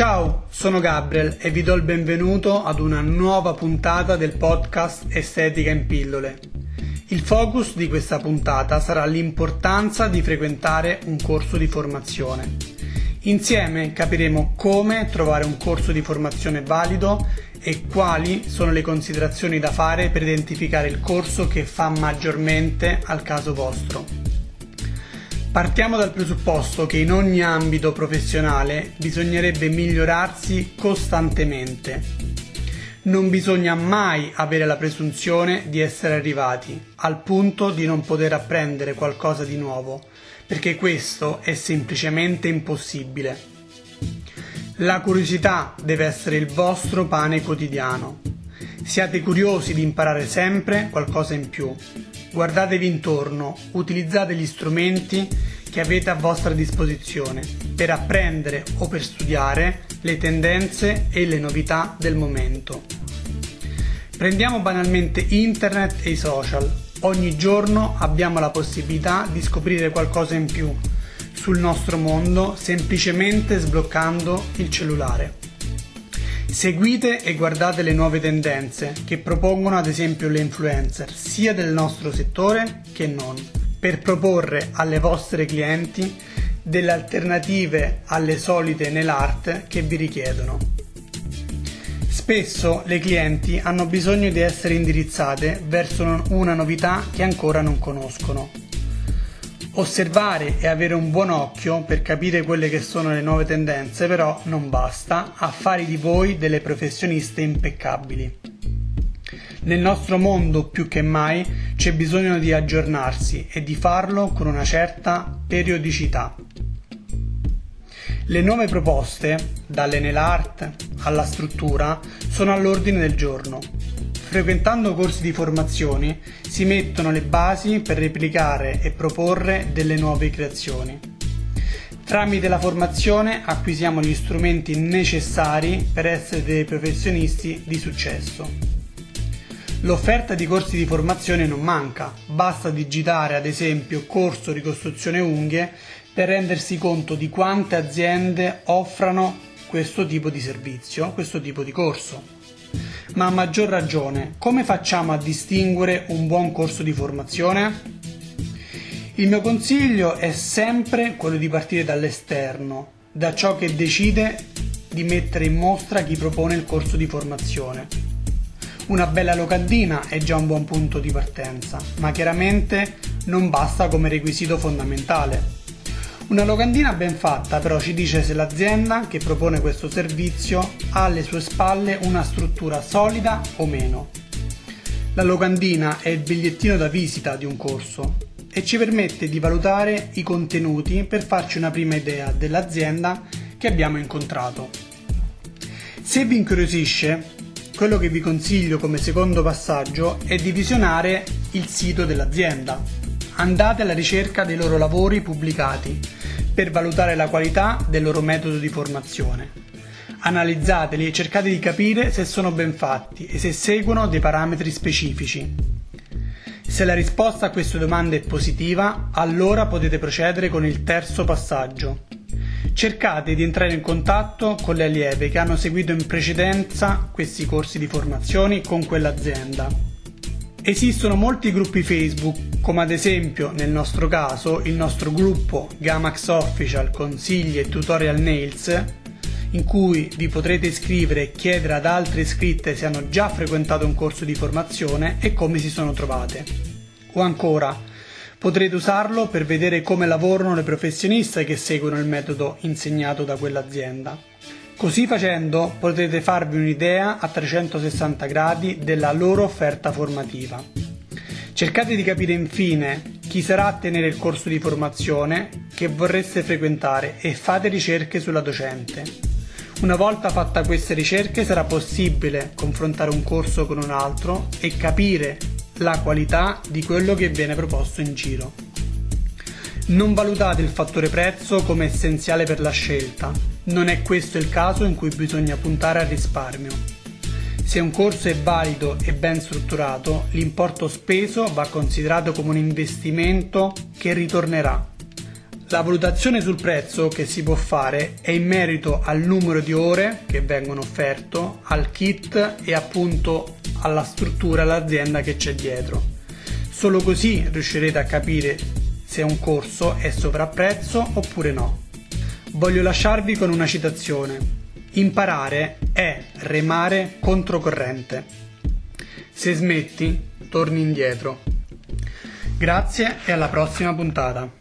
Ciao, sono Gabriel e vi do il benvenuto ad una nuova puntata del podcast Estetica in pillole. Il focus di questa puntata sarà l'importanza di frequentare un corso di formazione. Insieme capiremo come trovare un corso di formazione valido e quali sono le considerazioni da fare per identificare il corso che fa maggiormente al caso vostro. Partiamo dal presupposto che in ogni ambito professionale bisognerebbe migliorarsi costantemente. Non bisogna mai avere la presunzione di essere arrivati al punto di non poter apprendere qualcosa di nuovo, perché questo è semplicemente impossibile. La curiosità deve essere il vostro pane quotidiano. Siate curiosi di imparare sempre qualcosa in più Guardatevi intorno, utilizzate gli strumenti che avete a vostra disposizione per apprendere o per studiare le tendenze e le novità del momento. Prendiamo banalmente internet e i social. Ogni giorno abbiamo la possibilità di scoprire qualcosa in più sul nostro mondo semplicemente sbloccando il cellulare. Seguite e guardate le nuove tendenze che propongono ad esempio le influencer sia del nostro settore che non, per proporre alle vostre clienti delle alternative alle solite nell'art che vi richiedono. Spesso le clienti hanno bisogno di essere indirizzate verso una novità che ancora non conoscono Osservare e avere un buon occhio per capire quelle che sono le nuove tendenze però non basta a fare di voi delle professioniste impeccabili. Nel nostro mondo più che mai c'è bisogno di aggiornarsi e di farlo con una certa periodicità. Le nuove proposte, dalle nail art alla struttura, sono all'ordine del giorno Frequentando corsi di formazione si mettono le basi per replicare e proporre delle nuove creazioni. Tramite la formazione acquisiamo gli strumenti necessari per essere dei professionisti di successo. L'offerta di corsi di formazione non manca, basta digitare ad esempio corso ricostruzione unghie per rendersi conto di quante aziende offrano questo tipo di servizio, questo tipo di corso. Ma a maggior ragione, come facciamo a distinguere un buon corso di formazione? Il mio consiglio è sempre quello di partire dall'esterno, da ciò che decide di mettere in mostra chi propone il corso di formazione. Una bella locandina è già un buon punto di partenza, ma chiaramente non basta come requisito fondamentale. Una locandina ben fatta però ci dice se l'azienda che propone questo servizio ha alle sue spalle una struttura solida o meno. La locandina è il bigliettino da visita di un corso e ci permette di valutare i contenuti per farci una prima idea dell'azienda che abbiamo incontrato. Se vi incuriosisce, quello che vi consiglio come secondo passaggio è di visionare il sito dell'azienda. Andate alla ricerca dei loro lavori pubblicati per valutare la qualità del loro metodo di formazione. Analizzateli e cercate di capire se sono ben fatti e se seguono dei parametri specifici. Se la risposta a queste domande è positiva, allora potete procedere con il terzo passaggio. Cercate di entrare in contatto con le allieve che hanno seguito in precedenza questi corsi di formazione con quell'azienda Esistono molti gruppi Facebook, come ad esempio nel nostro caso il nostro gruppo Gamax Official Consigli e Tutorial Nails, in cui vi potrete iscrivere e chiedere ad altre iscritte se hanno già frequentato un corso di formazione e come si sono trovate. O ancora, potrete usarlo per vedere come lavorano le professioniste che seguono il metodo insegnato da quell'azienda. Così facendo potete farvi un'idea a 360 gradi della loro offerta formativa. Cercate di capire infine chi sarà a tenere il corso di formazione che vorreste frequentare e fate ricerche sulla docente. Una volta fatta queste ricerche sarà possibile confrontare un corso con un altro e capire la qualità di quello che viene proposto in giro. Non valutate il fattore prezzo come essenziale per la scelta, non è questo il caso in cui bisogna puntare al risparmio. Se un corso è valido e ben strutturato, l'importo speso va considerato come un investimento che ritornerà. La valutazione sul prezzo che si può fare è in merito al numero di ore che vengono offerto, al kit e appunto alla struttura, all'azienda che c'è dietro. Solo così riuscirete a capire se un corso è sovrapprezzo oppure no. Voglio lasciarvi con una citazione. Imparare è remare controcorrente. Se smetti, torni indietro. Grazie e alla prossima puntata.